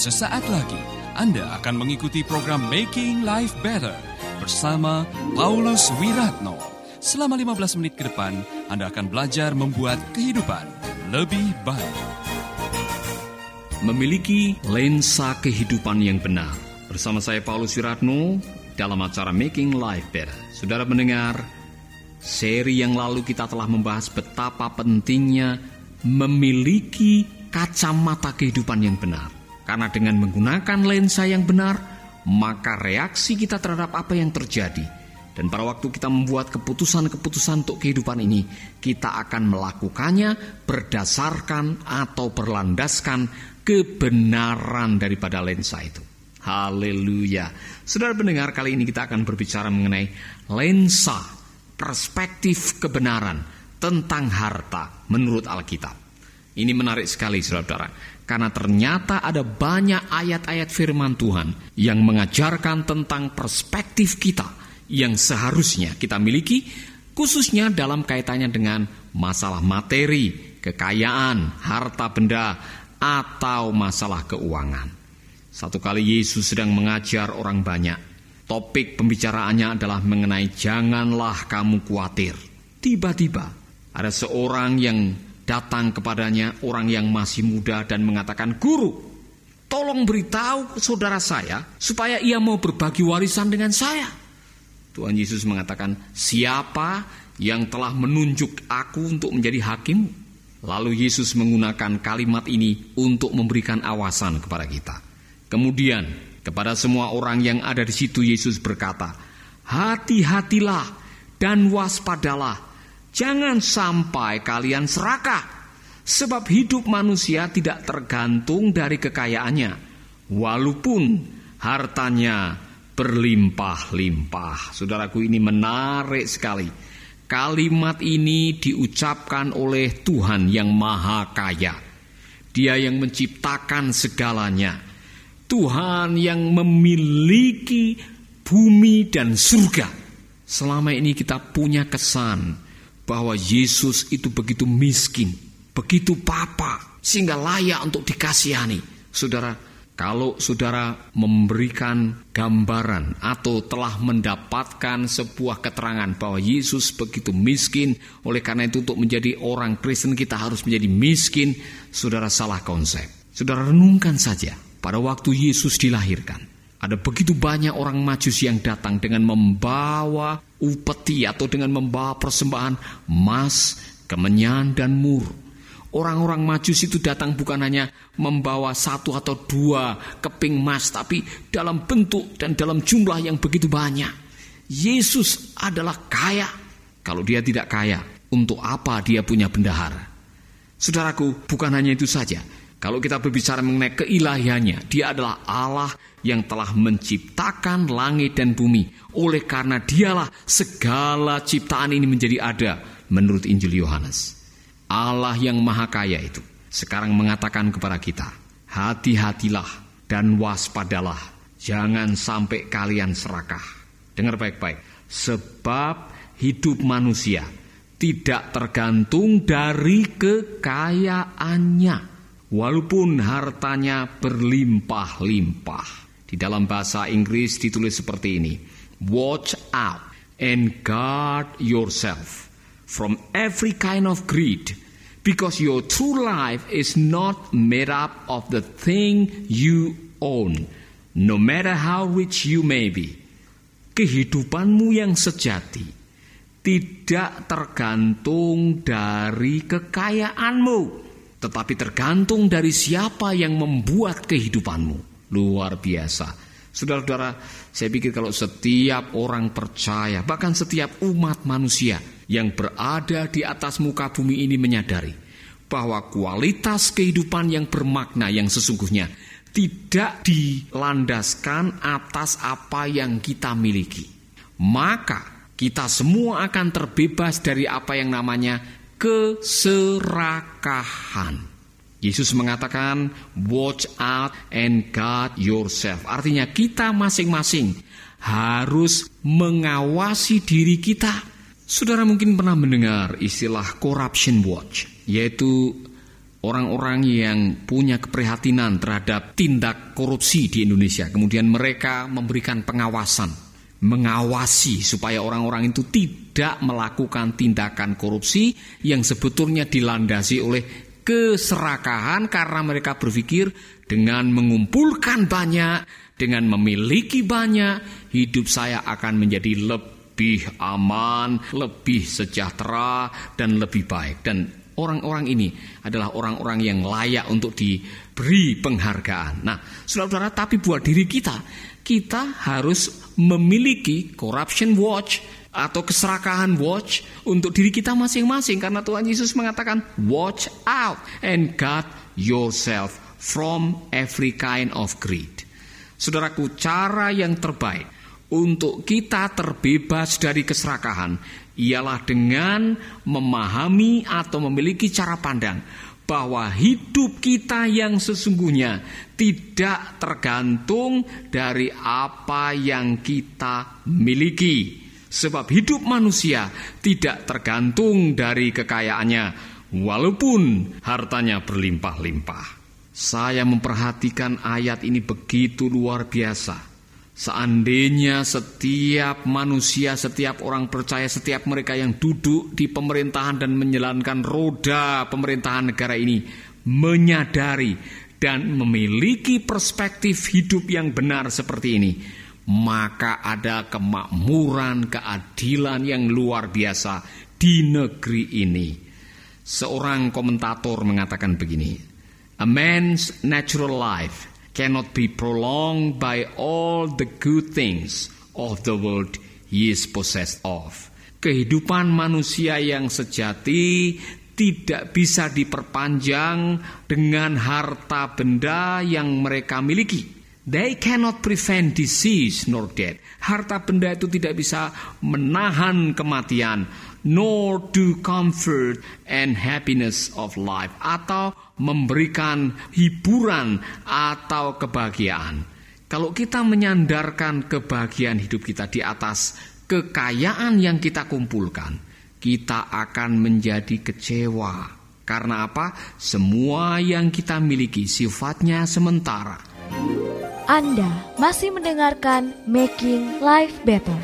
Sesaat lagi Anda akan mengikuti program Making Life Better bersama Paulus Wiratno. Selama 15 menit ke depan, Anda akan belajar membuat kehidupan lebih baik. Memiliki lensa kehidupan yang benar. Bersama saya Paulus Wiratno dalam acara Making Life Better. Saudara mendengar, seri yang lalu kita telah membahas betapa pentingnya memiliki kacamata kehidupan yang benar. Karena dengan menggunakan lensa yang benar, maka reaksi kita terhadap apa yang terjadi dan pada waktu kita membuat keputusan-keputusan untuk kehidupan ini, kita akan melakukannya berdasarkan atau berlandaskan kebenaran daripada lensa itu. Haleluya. Saudara pendengar, kali ini kita akan berbicara mengenai lensa perspektif kebenaran tentang harta menurut Alkitab. Ini menarik sekali saudara-saudara. Karena ternyata ada banyak ayat-ayat firman Tuhan yang mengajarkan tentang perspektif kita yang seharusnya kita miliki khususnya dalam kaitannya dengan masalah materi, kekayaan, harta benda, atau masalah keuangan. Satu kali Yesus sedang mengajar orang banyak. Topik pembicaraannya adalah mengenai janganlah kamu khawatir. Tiba-tiba ada seorang yang datang kepadanya orang yang masih muda dan mengatakan, "Guru, tolong beritahu saudara saya supaya ia mau berbagi warisan dengan saya." Tuhan Yesus mengatakan, "Siapa yang telah menunjuk aku untuk menjadi hakim?" Lalu Yesus menggunakan kalimat ini untuk memberikan awasan kepada kita. Kemudian, kepada semua orang yang ada di situ Yesus berkata, "Hati-hatilah dan waspadalah Jangan sampai kalian serakah, sebab hidup manusia tidak tergantung dari kekayaannya, walaupun hartanya berlimpah-limpah. Saudaraku, ini menarik sekali. Kalimat ini diucapkan oleh Tuhan yang Maha Kaya. Dia yang menciptakan segalanya. Tuhan yang memiliki bumi dan surga. Selama ini kita punya kesan bahwa Yesus itu begitu miskin, begitu papa, sehingga layak untuk dikasihani. Saudara, kalau saudara memberikan gambaran atau telah mendapatkan sebuah keterangan bahwa Yesus begitu miskin, oleh karena itu untuk menjadi orang Kristen kita harus menjadi miskin, saudara salah konsep. Saudara renungkan saja pada waktu Yesus dilahirkan. Ada begitu banyak orang majus yang datang dengan membawa upeti atau dengan membawa persembahan emas, kemenyan, dan mur. Orang-orang majus itu datang bukan hanya membawa satu atau dua keping emas, tapi dalam bentuk dan dalam jumlah yang begitu banyak. Yesus adalah kaya. Kalau dia tidak kaya, untuk apa dia punya bendahara? Saudaraku, bukan hanya itu saja. Kalau kita berbicara mengenai keilahiannya, dia adalah Allah yang telah menciptakan langit dan bumi. Oleh karena dialah segala ciptaan ini menjadi ada menurut Injil Yohanes. Allah yang maha kaya itu sekarang mengatakan kepada kita, hati-hatilah dan waspadalah, jangan sampai kalian serakah. Dengar baik-baik, sebab hidup manusia tidak tergantung dari kekayaannya, walaupun hartanya berlimpah-limpah. Di dalam bahasa Inggris ditulis seperti ini. Watch out and guard yourself from every kind of greed because your true life is not made up of the thing you own no matter how rich you may be. Kehidupanmu yang sejati tidak tergantung dari kekayaanmu, tetapi tergantung dari siapa yang membuat kehidupanmu. Luar biasa. Saudara-saudara, saya pikir kalau setiap orang percaya, bahkan setiap umat manusia yang berada di atas muka bumi ini menyadari bahwa kualitas kehidupan yang bermakna yang sesungguhnya tidak dilandaskan atas apa yang kita miliki. Maka kita semua akan terbebas dari apa yang namanya keserakahan. Yesus mengatakan, "Watch out and guard yourself." Artinya, kita masing-masing harus mengawasi diri kita. Saudara mungkin pernah mendengar istilah corruption watch, yaitu orang-orang yang punya keprihatinan terhadap tindak korupsi di Indonesia. Kemudian mereka memberikan pengawasan, mengawasi supaya orang-orang itu tidak melakukan tindakan korupsi yang sebetulnya dilandasi oleh keserakahan karena mereka berpikir dengan mengumpulkan banyak, dengan memiliki banyak, hidup saya akan menjadi lebih aman, lebih sejahtera, dan lebih baik. Dan orang-orang ini adalah orang-orang yang layak untuk diberi penghargaan. Nah, saudara-saudara, tapi buat diri kita, kita harus memiliki corruption watch atau keserakahan watch untuk diri kita masing-masing karena Tuhan Yesus mengatakan watch out and guard yourself from every kind of greed. Saudaraku, cara yang terbaik untuk kita terbebas dari keserakahan ialah dengan memahami atau memiliki cara pandang bahwa hidup kita yang sesungguhnya tidak tergantung dari apa yang kita miliki. Sebab hidup manusia tidak tergantung dari kekayaannya, walaupun hartanya berlimpah-limpah. Saya memperhatikan ayat ini begitu luar biasa. Seandainya setiap manusia, setiap orang percaya, setiap mereka yang duduk di pemerintahan dan menjalankan roda pemerintahan negara ini menyadari dan memiliki perspektif hidup yang benar seperti ini, maka ada kemakmuran, keadilan yang luar biasa di negeri ini. Seorang komentator mengatakan begini, "A man's natural life cannot be prolonged by all the good things of the world he is possessed of. Kehidupan manusia yang sejati tidak bisa diperpanjang dengan harta benda yang mereka miliki. They cannot prevent disease nor death. Harta benda itu tidak bisa menahan kematian, nor do comfort and happiness of life atau memberikan hiburan atau kebahagiaan. Kalau kita menyandarkan kebahagiaan hidup kita di atas kekayaan yang kita kumpulkan, kita akan menjadi kecewa. Karena apa? Semua yang kita miliki sifatnya sementara. Anda masih mendengarkan Making Life Better.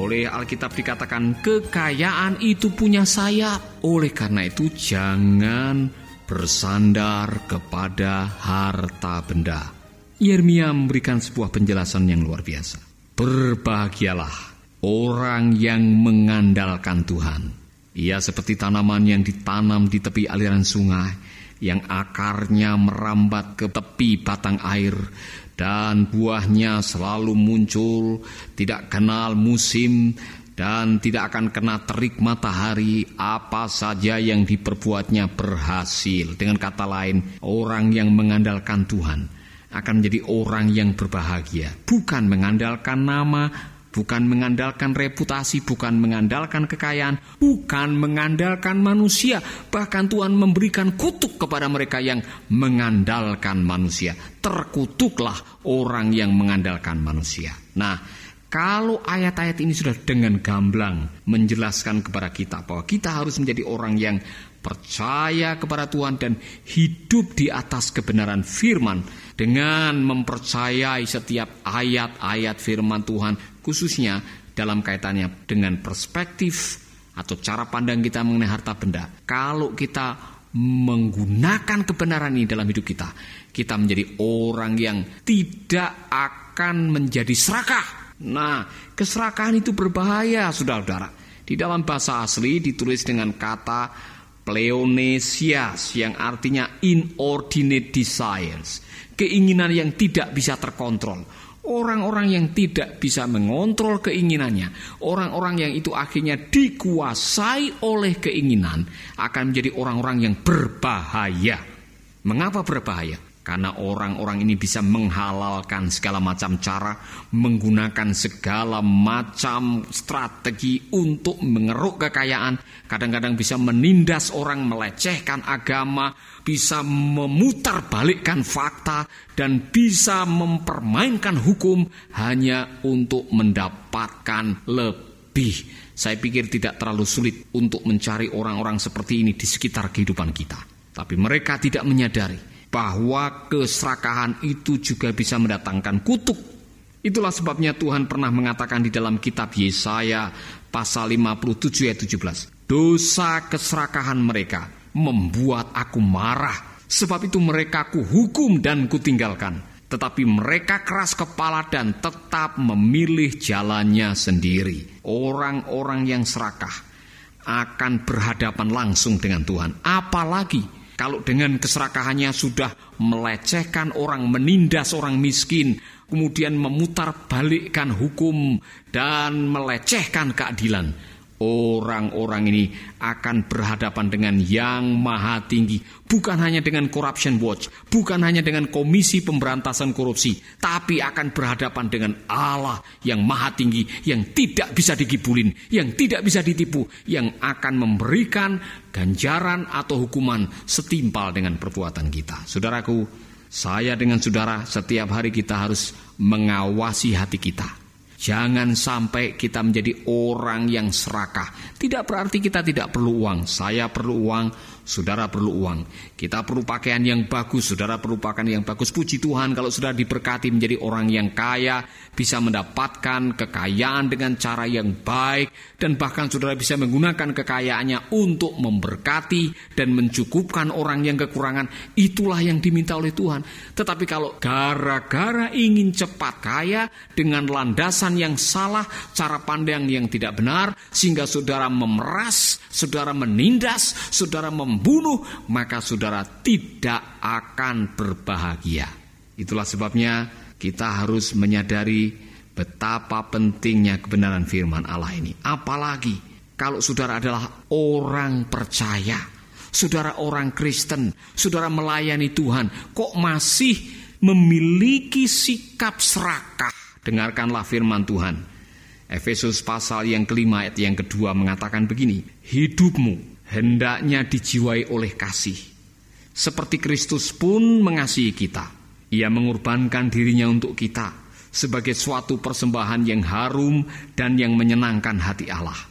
Oleh Alkitab dikatakan kekayaan itu punya sayap. Oleh karena itu jangan bersandar kepada harta benda. Yeremia memberikan sebuah penjelasan yang luar biasa. Berbahagialah orang yang mengandalkan Tuhan. Ia seperti tanaman yang ditanam di tepi aliran sungai, yang akarnya merambat ke tepi batang air, dan buahnya selalu muncul, tidak kenal musim, dan tidak akan kena terik matahari. Apa saja yang diperbuatnya berhasil. Dengan kata lain, orang yang mengandalkan Tuhan akan menjadi orang yang berbahagia, bukan mengandalkan nama, bukan mengandalkan reputasi, bukan mengandalkan kekayaan, bukan mengandalkan manusia. Bahkan Tuhan memberikan kutuk kepada mereka yang mengandalkan manusia. Terkutuklah orang yang mengandalkan manusia. Nah, kalau ayat-ayat ini sudah dengan gamblang menjelaskan kepada kita bahwa kita harus menjadi orang yang percaya kepada Tuhan dan hidup di atas kebenaran firman dengan mempercayai setiap ayat-ayat firman Tuhan khususnya dalam kaitannya dengan perspektif atau cara pandang kita mengenai harta benda. Kalau kita menggunakan kebenaran ini dalam hidup kita, kita menjadi orang yang tidak akan menjadi serakah. Nah, keserakahan itu berbahaya, saudara-saudara. Di dalam bahasa asli ditulis dengan kata pleonesias yang artinya inordinate desires keinginan yang tidak bisa terkontrol. Orang-orang yang tidak bisa mengontrol keinginannya, orang-orang yang itu akhirnya dikuasai oleh keinginan, akan menjadi orang-orang yang berbahaya. Mengapa berbahaya? Karena orang-orang ini bisa menghalalkan segala macam cara, menggunakan segala macam strategi untuk mengeruk kekayaan. Kadang-kadang bisa menindas orang, melecehkan agama, bisa memutarbalikkan fakta, dan bisa mempermainkan hukum hanya untuk mendapatkan lebih saya pikir tidak terlalu sulit untuk mencari orang-orang seperti ini di sekitar kehidupan kita. Tapi mereka tidak menyadari bahwa keserakahan itu juga bisa mendatangkan kutuk. Itulah sebabnya Tuhan pernah mengatakan di dalam kitab Yesaya pasal 57 ayat 17. Dosa keserakahan mereka membuat aku marah. Sebab itu mereka kuhukum dan kutinggalkan tetapi mereka keras kepala dan tetap memilih jalannya sendiri. Orang-orang yang serakah akan berhadapan langsung dengan Tuhan. Apalagi kalau dengan keserakahannya sudah melecehkan orang, menindas orang miskin, kemudian memutar balikkan hukum dan melecehkan keadilan Orang-orang ini akan berhadapan dengan yang maha tinggi. Bukan hanya dengan Corruption Watch, bukan hanya dengan Komisi Pemberantasan Korupsi, tapi akan berhadapan dengan Allah yang maha tinggi, yang tidak bisa digibulin, yang tidak bisa ditipu, yang akan memberikan ganjaran atau hukuman setimpal dengan perbuatan kita. Saudaraku, saya dengan saudara setiap hari kita harus mengawasi hati kita Jangan sampai kita menjadi orang yang serakah. Tidak berarti kita tidak perlu uang. Saya perlu uang, saudara perlu uang. Kita perlu pakaian yang bagus, saudara perlu pakaian yang bagus. Puji Tuhan kalau sudah diberkati menjadi orang yang kaya, bisa mendapatkan kekayaan dengan cara yang baik, dan bahkan saudara bisa menggunakan kekayaannya untuk memberkati dan mencukupkan orang yang kekurangan. Itulah yang diminta oleh Tuhan. Tetapi kalau gara-gara ingin cepat kaya dengan landasan yang salah, cara pandang yang tidak benar, sehingga saudara memeras, saudara menindas, saudara membunuh, maka saudara tidak akan berbahagia. Itulah sebabnya kita harus menyadari betapa pentingnya kebenaran firman Allah ini. Apalagi kalau saudara adalah orang percaya, saudara orang Kristen, saudara melayani Tuhan, kok masih memiliki sikap serakah Dengarkanlah firman Tuhan. Efesus pasal yang kelima ayat yang kedua mengatakan begini. Hidupmu hendaknya dijiwai oleh kasih. Seperti Kristus pun mengasihi kita. Ia mengorbankan dirinya untuk kita sebagai suatu persembahan yang harum dan yang menyenangkan hati Allah.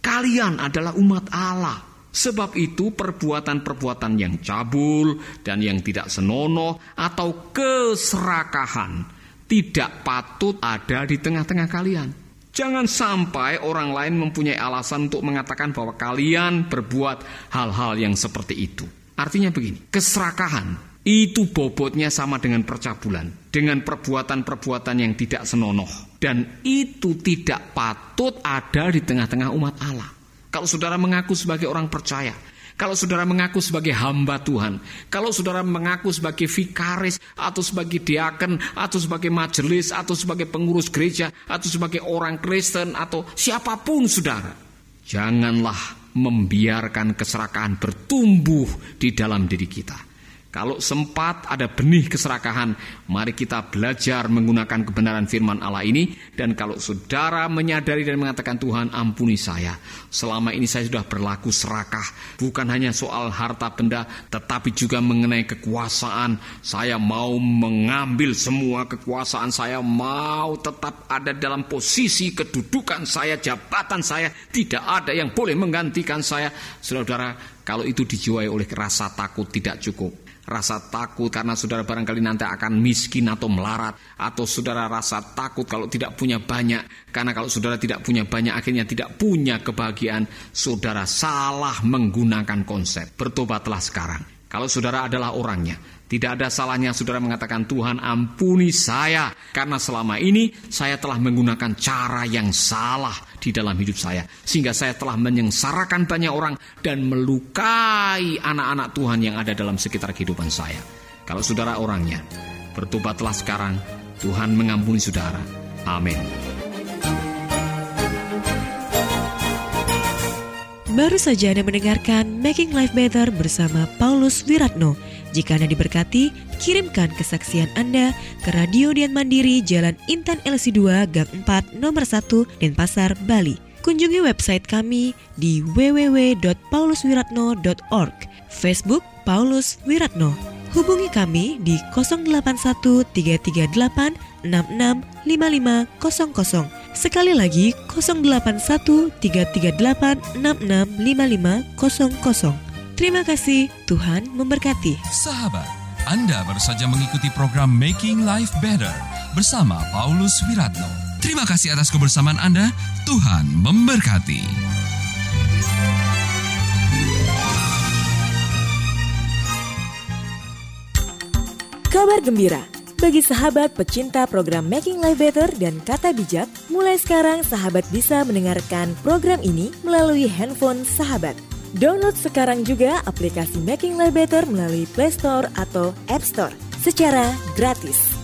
Kalian adalah umat Allah. Sebab itu perbuatan-perbuatan yang cabul dan yang tidak senonoh atau keserakahan tidak patut ada di tengah-tengah kalian. Jangan sampai orang lain mempunyai alasan untuk mengatakan bahwa kalian berbuat hal-hal yang seperti itu. Artinya begini, keserakahan itu bobotnya sama dengan percabulan, dengan perbuatan-perbuatan yang tidak senonoh. Dan itu tidak patut ada di tengah-tengah umat Allah. Kalau saudara mengaku sebagai orang percaya, kalau saudara mengaku sebagai hamba Tuhan, kalau saudara mengaku sebagai vikaris atau sebagai diaken atau sebagai majelis atau sebagai pengurus gereja atau sebagai orang Kristen atau siapa pun saudara, janganlah membiarkan keserakahan bertumbuh di dalam diri kita. Kalau sempat ada benih keserakahan, mari kita belajar menggunakan kebenaran firman Allah ini. Dan kalau saudara menyadari dan mengatakan Tuhan ampuni saya. Selama ini saya sudah berlaku serakah. Bukan hanya soal harta benda, tetapi juga mengenai kekuasaan. Saya mau mengambil semua kekuasaan saya, mau tetap ada dalam posisi kedudukan saya, jabatan saya. Tidak ada yang boleh menggantikan saya. Saudara, kalau itu dijiwai oleh rasa takut tidak cukup rasa takut karena saudara barangkali nanti akan miskin atau melarat atau saudara rasa takut kalau tidak punya banyak karena kalau saudara tidak punya banyak akhirnya tidak punya kebahagiaan. Saudara salah menggunakan konsep. Bertobatlah sekarang kalau saudara adalah orangnya tidak ada salahnya saudara mengatakan Tuhan ampuni saya karena selama ini saya telah menggunakan cara yang salah di dalam hidup saya sehingga saya telah menyengsarakan banyak orang dan melukai anak-anak Tuhan yang ada dalam sekitar kehidupan saya. Kalau saudara orangnya, bertobatlah sekarang, Tuhan mengampuni saudara. Amin. Baru saja Anda mendengarkan Making Life Better bersama Paulus Wiratno. Jika Anda diberkati, kirimkan kesaksian Anda ke Radio Dian Mandiri Jalan Intan LC2 Gang 4 Nomor 1 Denpasar, Bali. Kunjungi website kami di www.pauluswiratno.org, Facebook Paulus Wiratno. Hubungi kami di 081 338 66 5500 Sekali lagi 081338665500. Terima kasih, Tuhan memberkati. Sahabat, Anda baru saja mengikuti program Making Life Better bersama Paulus Wiratno. Terima kasih atas kebersamaan Anda. Tuhan memberkati. Kabar gembira bagi sahabat pecinta program Making Life Better dan Kata Bijak, mulai sekarang sahabat bisa mendengarkan program ini melalui handphone sahabat. Download sekarang juga aplikasi Making Life Better melalui Play Store atau App Store secara gratis.